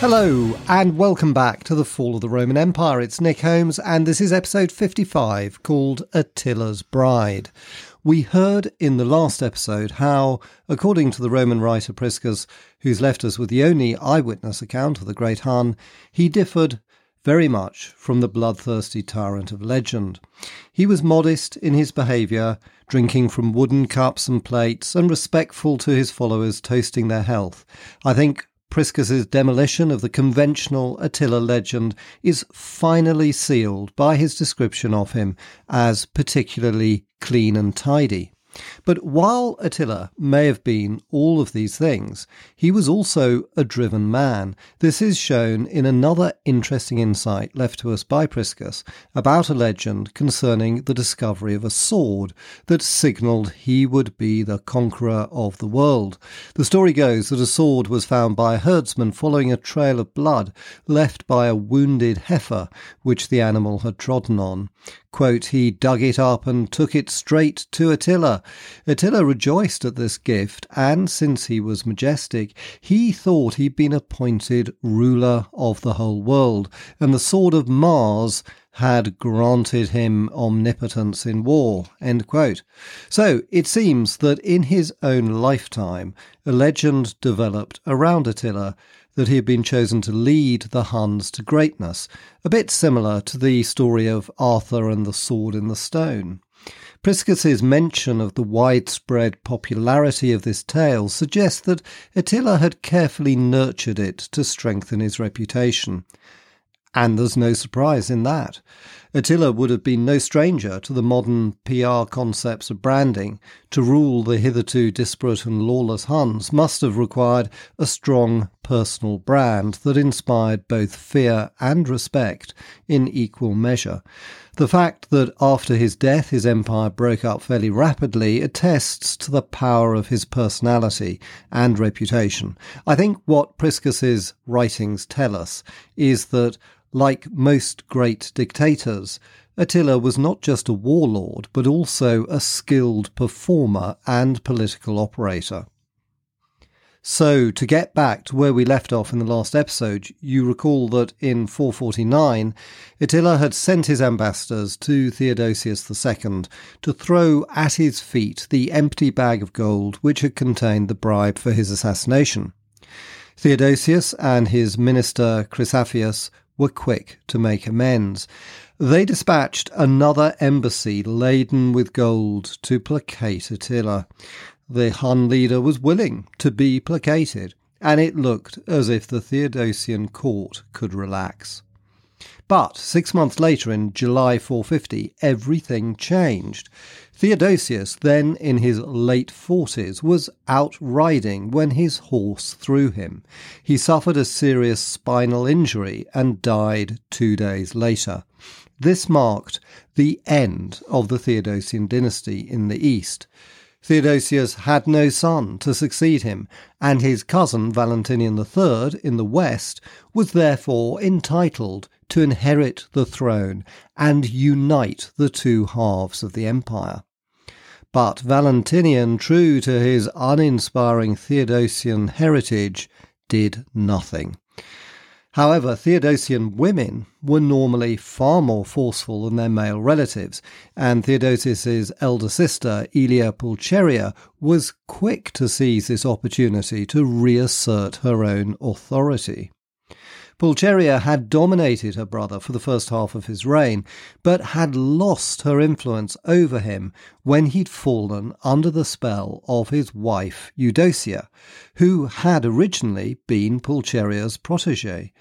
Hello, and welcome back to the Fall of the Roman Empire. It's Nick Holmes, and this is episode 55 called Attila's Bride. We heard in the last episode how, according to the Roman writer Priscus, who's left us with the only eyewitness account of the great Hun, he differed very much from the bloodthirsty tyrant of legend. He was modest in his behaviour, drinking from wooden cups and plates, and respectful to his followers, toasting their health. I think Priscus's demolition of the conventional Attila legend is finally sealed by his description of him as particularly clean and tidy. But while Attila may have been all of these things, he was also a driven man. This is shown in another interesting insight left to us by Priscus about a legend concerning the discovery of a sword that signalled he would be the conqueror of the world. The story goes that a sword was found by a herdsman following a trail of blood left by a wounded heifer which the animal had trodden on. Quote, he dug it up and took it straight to Attila. Attila rejoiced at this gift, and since he was majestic, he thought he'd been appointed ruler of the whole world, and the sword of Mars had granted him omnipotence in war. So it seems that in his own lifetime, a legend developed around Attila that he had been chosen to lead the Huns to greatness, a bit similar to the story of Arthur and the sword in the stone. Priscus's mention of the widespread popularity of this tale suggests that Attila had carefully nurtured it to strengthen his reputation. And there's no surprise in that. Attila would have been no stranger to the modern PR concepts of branding. To rule the hitherto disparate and lawless Huns must have required a strong personal brand that inspired both fear and respect in equal measure. The fact that after his death his empire broke up fairly rapidly attests to the power of his personality and reputation. I think what Priscus's writings tell us is that like most great dictators, Attila was not just a warlord, but also a skilled performer and political operator. So, to get back to where we left off in the last episode, you recall that in 449, Attila had sent his ambassadors to Theodosius II to throw at his feet the empty bag of gold which had contained the bribe for his assassination. Theodosius and his minister Chrysaphius were quick to make amends. They dispatched another embassy laden with gold to placate Attila. The Hun leader was willing to be placated, and it looked as if the Theodosian court could relax. But six months later, in July 450, everything changed. Theodosius, then in his late forties, was out riding when his horse threw him. He suffered a serious spinal injury and died two days later. This marked the end of the Theodosian dynasty in the east. Theodosius had no son to succeed him, and his cousin Valentinian III in the west was therefore entitled to inherit the throne and unite the two halves of the empire. But Valentinian, true to his uninspiring Theodosian heritage, did nothing. However, Theodosian women were normally far more forceful than their male relatives, and Theodosius's elder sister, Aelia Pulcheria, was quick to seize this opportunity to reassert her own authority. Pulcheria had dominated her brother for the first half of his reign, but had lost her influence over him when he'd fallen under the spell of his wife Eudocia, who had originally been Pulcheria's protege.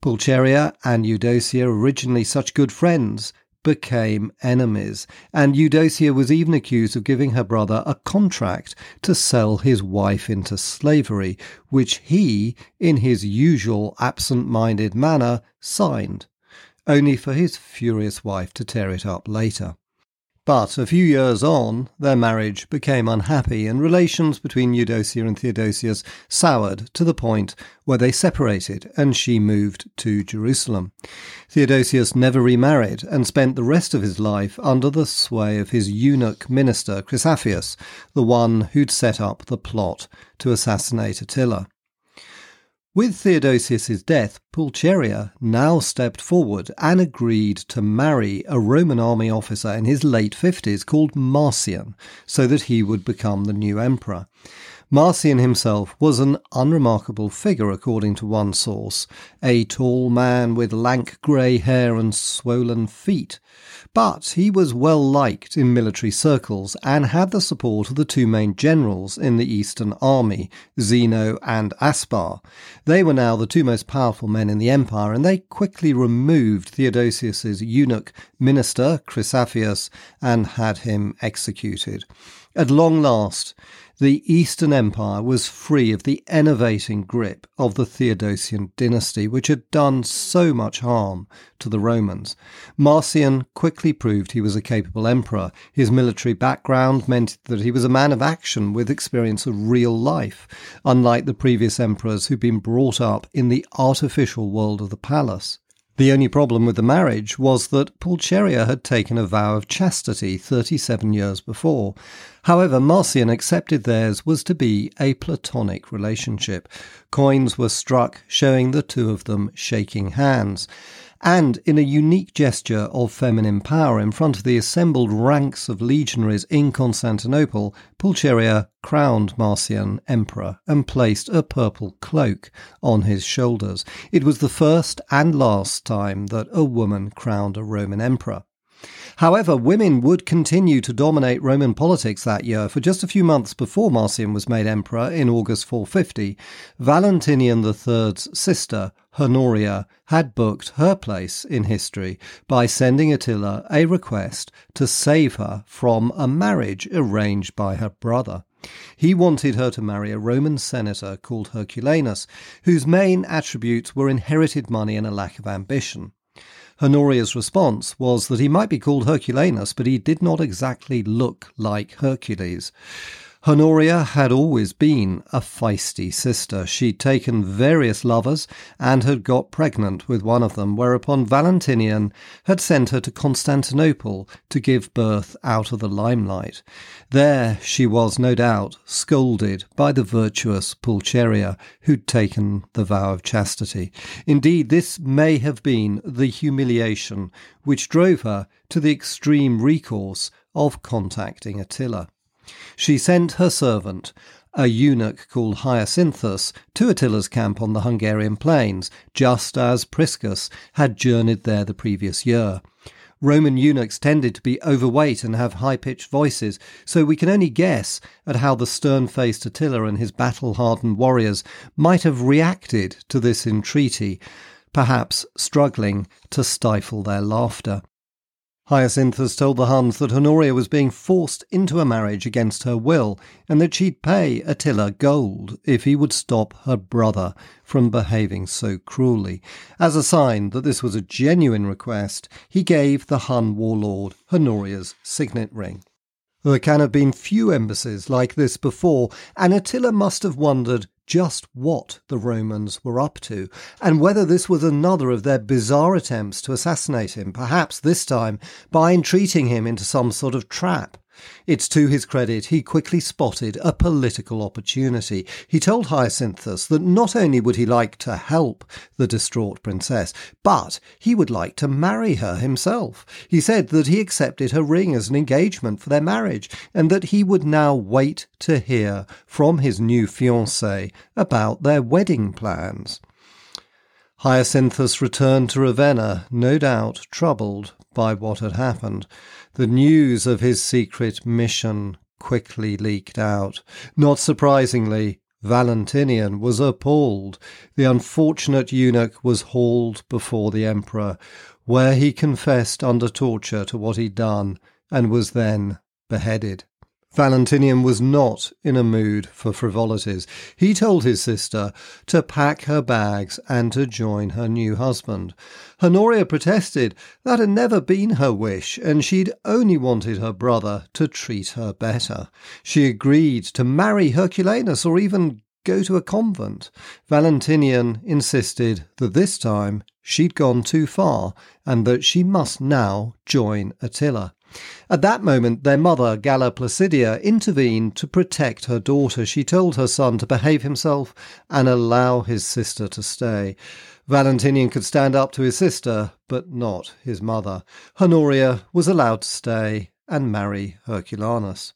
Pulcheria and Eudocia, originally such good friends, became enemies, and Eudocia was even accused of giving her brother a contract to sell his wife into slavery, which he, in his usual absent minded manner, signed, only for his furious wife to tear it up later. But a few years on, their marriage became unhappy, and relations between Eudocia and Theodosius soured to the point where they separated and she moved to Jerusalem. Theodosius never remarried and spent the rest of his life under the sway of his eunuch minister Chrysaphius, the one who'd set up the plot to assassinate Attila. With Theodosius's death, Pulcheria now stepped forward and agreed to marry a Roman army officer in his late 50s called Marcian, so that he would become the new emperor. Marcian himself was an unremarkable figure, according to one source, a tall man with lank grey hair and swollen feet. But he was well liked in military circles and had the support of the two main generals in the Eastern Army, Zeno and Aspar. They were now the two most powerful men in the empire, and they quickly removed Theodosius's eunuch minister, Chrysaphius, and had him executed. At long last, the Eastern Empire was free of the enervating grip of the Theodosian dynasty, which had done so much harm to the Romans. Marcian quickly proved he was a capable emperor. His military background meant that he was a man of action with experience of real life, unlike the previous emperors who'd been brought up in the artificial world of the palace. The only problem with the marriage was that Pulcheria had taken a vow of chastity 37 years before. However, Marcian accepted theirs was to be a platonic relationship. Coins were struck showing the two of them shaking hands and in a unique gesture of feminine power in front of the assembled ranks of legionaries in Constantinople, Pulcheria crowned Marcian emperor and placed a purple cloak on his shoulders. It was the first and last time that a woman crowned a Roman emperor. However, women would continue to dominate Roman politics that year. For just a few months before Marcian was made emperor in August 450, Valentinian III's sister, Honoria, had booked her place in history by sending Attila a request to save her from a marriage arranged by her brother. He wanted her to marry a Roman senator called Herculanus, whose main attributes were inherited money and a lack of ambition. Honoria's response was that he might be called Herculanus, but he did not exactly look like Hercules. Honoria had always been a feisty sister. She'd taken various lovers and had got pregnant with one of them, whereupon Valentinian had sent her to Constantinople to give birth out of the limelight. There she was, no doubt, scolded by the virtuous Pulcheria, who'd taken the vow of chastity. Indeed, this may have been the humiliation which drove her to the extreme recourse of contacting Attila. She sent her servant, a eunuch called Hyacinthus, to Attila's camp on the Hungarian plains, just as Priscus had journeyed there the previous year. Roman eunuchs tended to be overweight and have high pitched voices, so we can only guess at how the stern faced Attila and his battle hardened warriors might have reacted to this entreaty, perhaps struggling to stifle their laughter. Hyacinthus told the Huns that Honoria was being forced into a marriage against her will, and that she'd pay Attila gold if he would stop her brother from behaving so cruelly. As a sign that this was a genuine request, he gave the Hun warlord Honoria's signet ring. There can have been few embassies like this before, and Attila must have wondered just what the Romans were up to, and whether this was another of their bizarre attempts to assassinate him, perhaps this time by entreating him into some sort of trap. It's to his credit he quickly spotted a political opportunity. He told Hyacinthus that not only would he like to help the distraught princess, but he would like to marry her himself. He said that he accepted her ring as an engagement for their marriage, and that he would now wait to hear from his new fiancée about their wedding plans. Hyacinthus returned to Ravenna, no doubt troubled by what had happened. The news of his secret mission quickly leaked out. Not surprisingly, Valentinian was appalled. The unfortunate eunuch was hauled before the emperor, where he confessed under torture to what he'd done and was then beheaded. Valentinian was not in a mood for frivolities. He told his sister to pack her bags and to join her new husband. Honoria protested that had never been her wish, and she'd only wanted her brother to treat her better. She agreed to marry Herculanus or even go to a convent. Valentinian insisted that this time she'd gone too far and that she must now join Attila. At that moment, their mother, Galla Placidia, intervened to protect her daughter. She told her son to behave himself and allow his sister to stay. Valentinian could stand up to his sister, but not his mother. Honoria was allowed to stay and marry Herculanus.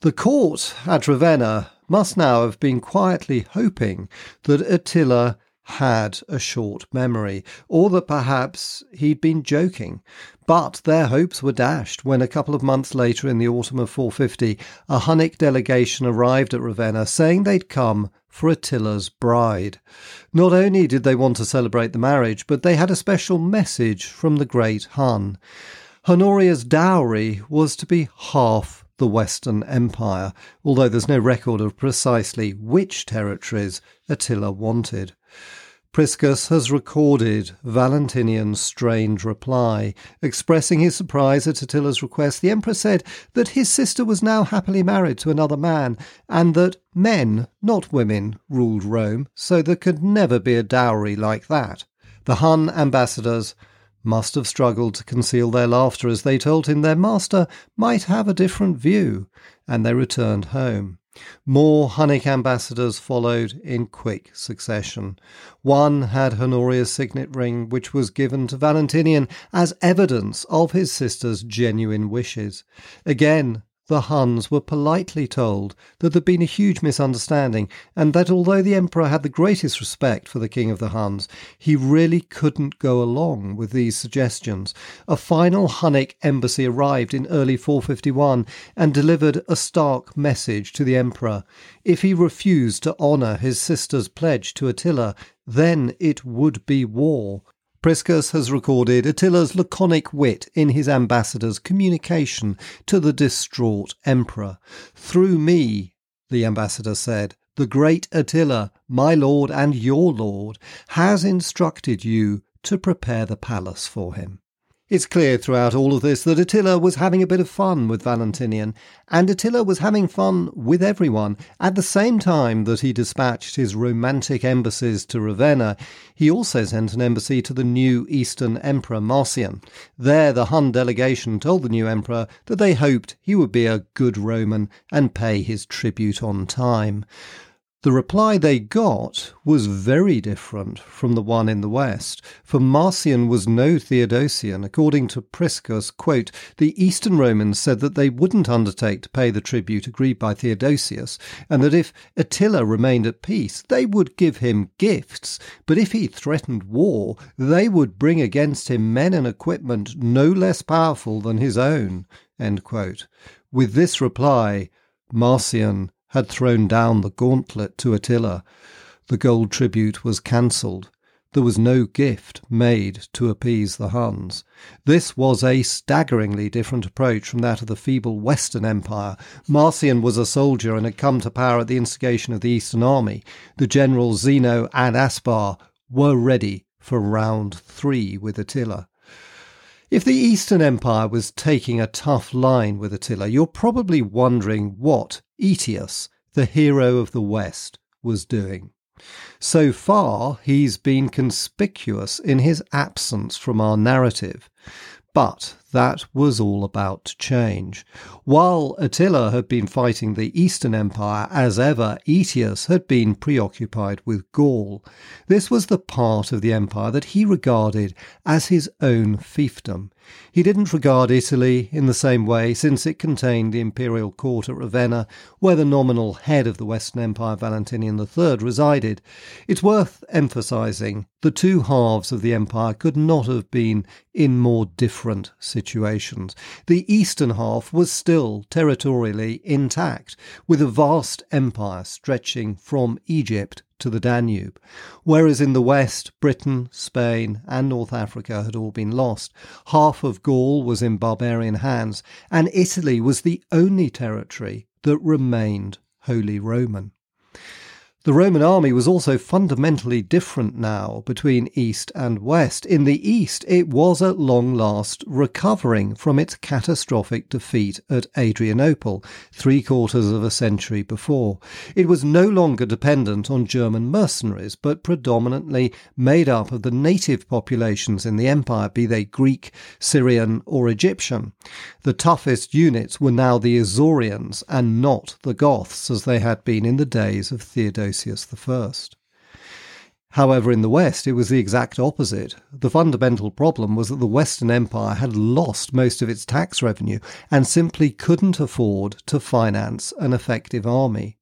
The court at Ravenna must now have been quietly hoping that Attila had a short memory, or that perhaps he'd been joking. But their hopes were dashed when a couple of months later, in the autumn of 450, a Hunnic delegation arrived at Ravenna saying they'd come for Attila's bride. Not only did they want to celebrate the marriage, but they had a special message from the great Hun. Honoria's dowry was to be half the Western Empire, although there's no record of precisely which territories Attila wanted. Priscus has recorded Valentinian's strange reply. Expressing his surprise at Attila's request, the emperor said that his sister was now happily married to another man, and that men, not women, ruled Rome, so there could never be a dowry like that. The Hun ambassadors must have struggled to conceal their laughter as they told him their master might have a different view, and they returned home. More Hunnic ambassadors followed in quick succession. One had Honoria's signet ring, which was given to Valentinian as evidence of his sister's genuine wishes. Again, the Huns were politely told that there'd been a huge misunderstanding, and that although the emperor had the greatest respect for the king of the Huns, he really couldn't go along with these suggestions. A final Hunnic embassy arrived in early 451 and delivered a stark message to the emperor. If he refused to honour his sister's pledge to Attila, then it would be war. Priscus has recorded Attila's laconic wit in his ambassador's communication to the distraught emperor. Through me, the ambassador said, the great Attila, my lord and your lord, has instructed you to prepare the palace for him. It's clear throughout all of this that Attila was having a bit of fun with Valentinian, and Attila was having fun with everyone. At the same time that he dispatched his romantic embassies to Ravenna, he also sent an embassy to the new Eastern Emperor Marcian. There, the Hun delegation told the new emperor that they hoped he would be a good Roman and pay his tribute on time. The reply they got was very different from the one in the West, for Marcian was no Theodosian. According to Priscus, quote, the Eastern Romans said that they wouldn't undertake to pay the tribute agreed by Theodosius, and that if Attila remained at peace, they would give him gifts, but if he threatened war, they would bring against him men and equipment no less powerful than his own. With this reply, Marcian had thrown down the gauntlet to Attila. The gold tribute was cancelled. There was no gift made to appease the Huns. This was a staggeringly different approach from that of the feeble Western Empire. Marcian was a soldier and had come to power at the instigation of the Eastern Army. The generals Zeno and Aspar were ready for round three with Attila. If the Eastern Empire was taking a tough line with Attila, you're probably wondering what Aetius, the hero of the West, was doing. So far, he's been conspicuous in his absence from our narrative. But that was all about to change. While Attila had been fighting the Eastern Empire as ever, Aetius had been preoccupied with Gaul. This was the part of the empire that he regarded as his own fiefdom. He didn't regard Italy in the same way, since it contained the imperial court at Ravenna, where the nominal head of the Western Empire, Valentinian III, resided. It's worth emphasizing the two halves of the empire could not have been in more different situations. The eastern half was still territorially intact, with a vast empire stretching from Egypt to the Danube, whereas in the west, Britain, Spain, and North Africa had all been lost. Half of Gaul was in barbarian hands, and Italy was the only territory that remained wholly Roman. The Roman army was also fundamentally different now between East and West. In the East, it was at long last recovering from its catastrophic defeat at Adrianople, three quarters of a century before. It was no longer dependent on German mercenaries, but predominantly made up of the native populations in the empire, be they Greek, Syrian, or Egyptian. The toughest units were now the Isaurians and not the Goths, as they had been in the days of Theodosius Theodosius I. However, in the West, it was the exact opposite. The fundamental problem was that the Western Empire had lost most of its tax revenue and simply couldn't afford to finance an effective army.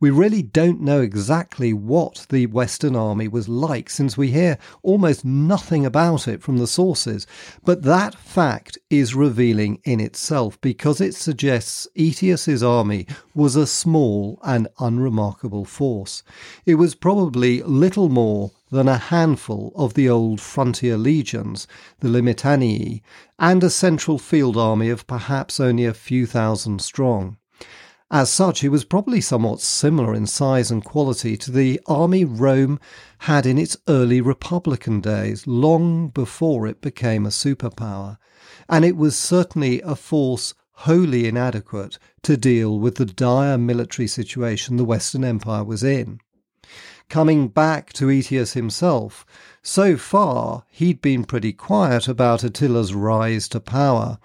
We really don't know exactly what the Western Army was like since we hear almost nothing about it from the sources, but that fact is revealing in itself because it suggests Aetius's army was a small and unremarkable force. It was probably little more than a handful of the old frontier legions, the Limitanei, and a central field army of perhaps only a few thousand strong. As such, it was probably somewhat similar in size and quality to the army Rome had in its early Republican days, long before it became a superpower, and it was certainly a force wholly inadequate to deal with the dire military situation the Western Empire was in. Coming back to Aetius himself, so far, he'd been pretty quiet about Attila's rise to power,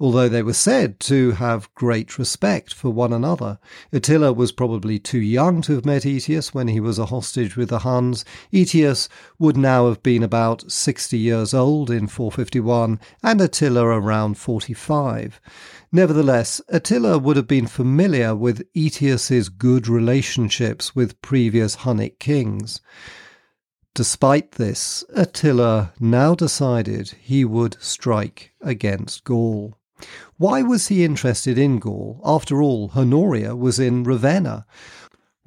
although they were said to have great respect for one another. Attila was probably too young to have met Aetius when he was a hostage with the Huns. Aetius would now have been about 60 years old in 451, and Attila around 45. Nevertheless, Attila would have been familiar with Aetius's good relationships with previous Hunnic kings. Despite this, Attila now decided he would strike against Gaul. Why was he interested in Gaul? After all, Honoria was in Ravenna.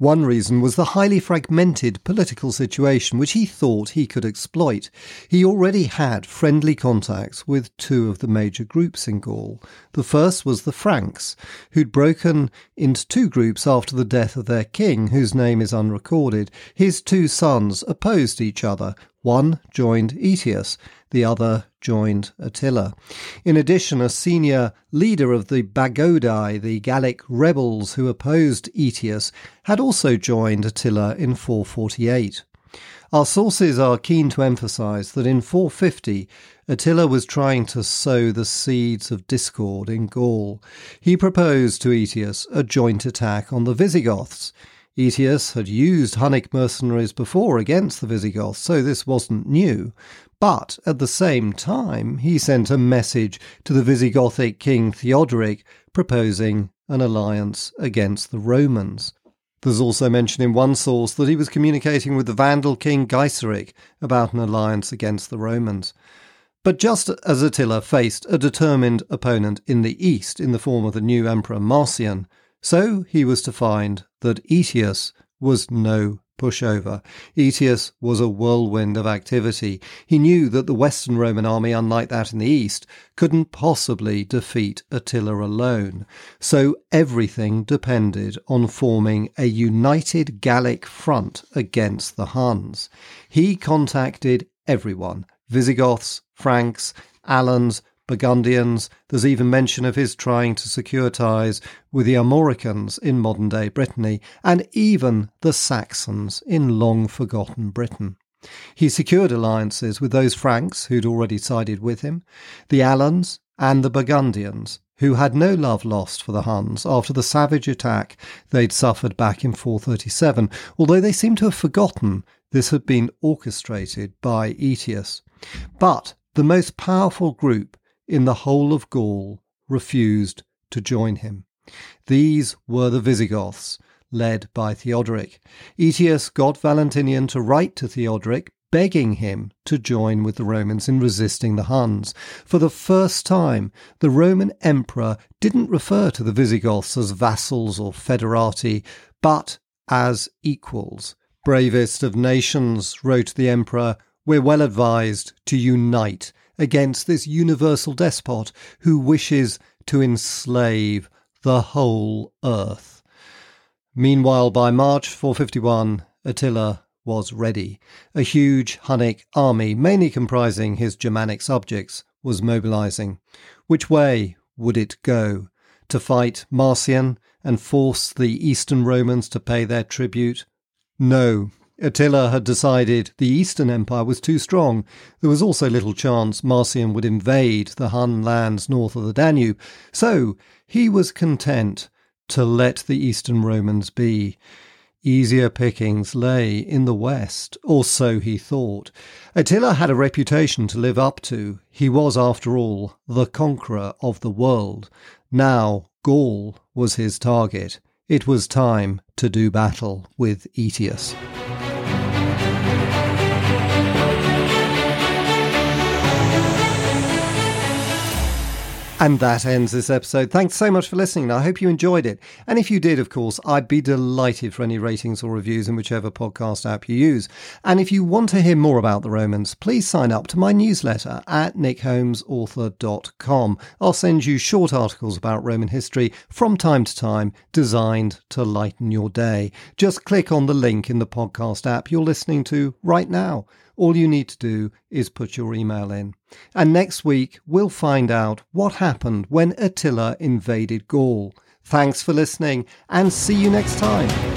One reason was the highly fragmented political situation which he thought he could exploit. He already had friendly contacts with two of the major groups in Gaul. The first was the Franks, who'd broken into two groups after the death of their king, whose name is unrecorded. His two sons opposed each other. One joined Aetius, the other joined Attila. In addition, a senior leader of the Bagaudae, the Gallic rebels who opposed Aetius, had also joined Attila in 448. Our sources are keen to emphasize that in 450, Attila was trying to sow the seeds of discord in Gaul. He proposed to Aetius a joint attack on the Visigoths. Aetius had used Hunnic mercenaries before against the Visigoths, so this wasn't new. But at the same time, he sent a message to the Visigothic king Theodoric proposing an alliance against the Romans. There's also mention in one source that he was communicating with the Vandal king Gaiseric about an alliance against the Romans. But just as Attila faced a determined opponent in the east in the form of the new emperor Marcian, so he was to find that Aetius was no pushover. Aetius was a whirlwind of activity. He knew that the Western Roman army, unlike that in the East, couldn't possibly defeat Attila alone. So everything depended on forming a united Gallic front against the Huns. He contacted everyone Visigoths, Franks, Alans, Burgundians. There's even mention of his trying to secure ties with the Armoricans in modern day Brittany, and even the Saxons in long forgotten Britain. He secured alliances with those Franks who'd already sided with him, the Alans, and the Burgundians, who had no love lost for the Huns after the savage attack they'd suffered back in 437, although they seem to have forgotten this had been orchestrated by Aetius. But the most powerful group in the whole of Gaul refused to join him. These were the Visigoths, led by Theodoric. Aetius got Valentinian to write to Theodoric, begging him to join with the Romans in resisting the Huns. For the first time, the Roman emperor didn't refer to the Visigoths as vassals or foederati, but as equals. Bravest of nations, wrote the emperor, we're well advised to unite against this universal despot who wishes to enslave the whole earth. Meanwhile, by March 451, Attila was ready. A huge Hunnic army, mainly comprising his Germanic subjects, was mobilizing. Which way would it go? To fight Marcian and force the Eastern Romans to pay their tribute? No. Attila had decided the Eastern Empire was too strong. There was also little chance Marcian would invade the Hun lands north of the Danube, so he was content to let the Eastern Romans be. Easier pickings lay in the west, or so he thought. Attila had a reputation to live up to. He was, after all, the conqueror of the world. Now Gaul was his target. It was time to do battle with Aetius. And that ends this episode. Thanks so much for listening. I hope you enjoyed it. And if you did, of course, I'd be delighted for any ratings or reviews in whichever podcast app you use. And if you want to hear more about the Romans, please sign up to my newsletter at nickholmesauthor.com. I'll send you short articles about Roman history from time to time designed to lighten your day. Just click on the link in the podcast app you're listening to right now. All you need to do is put your email in. And next week, we'll find out what happened when Attila invaded Gaul. Thanks for listening and see you next time.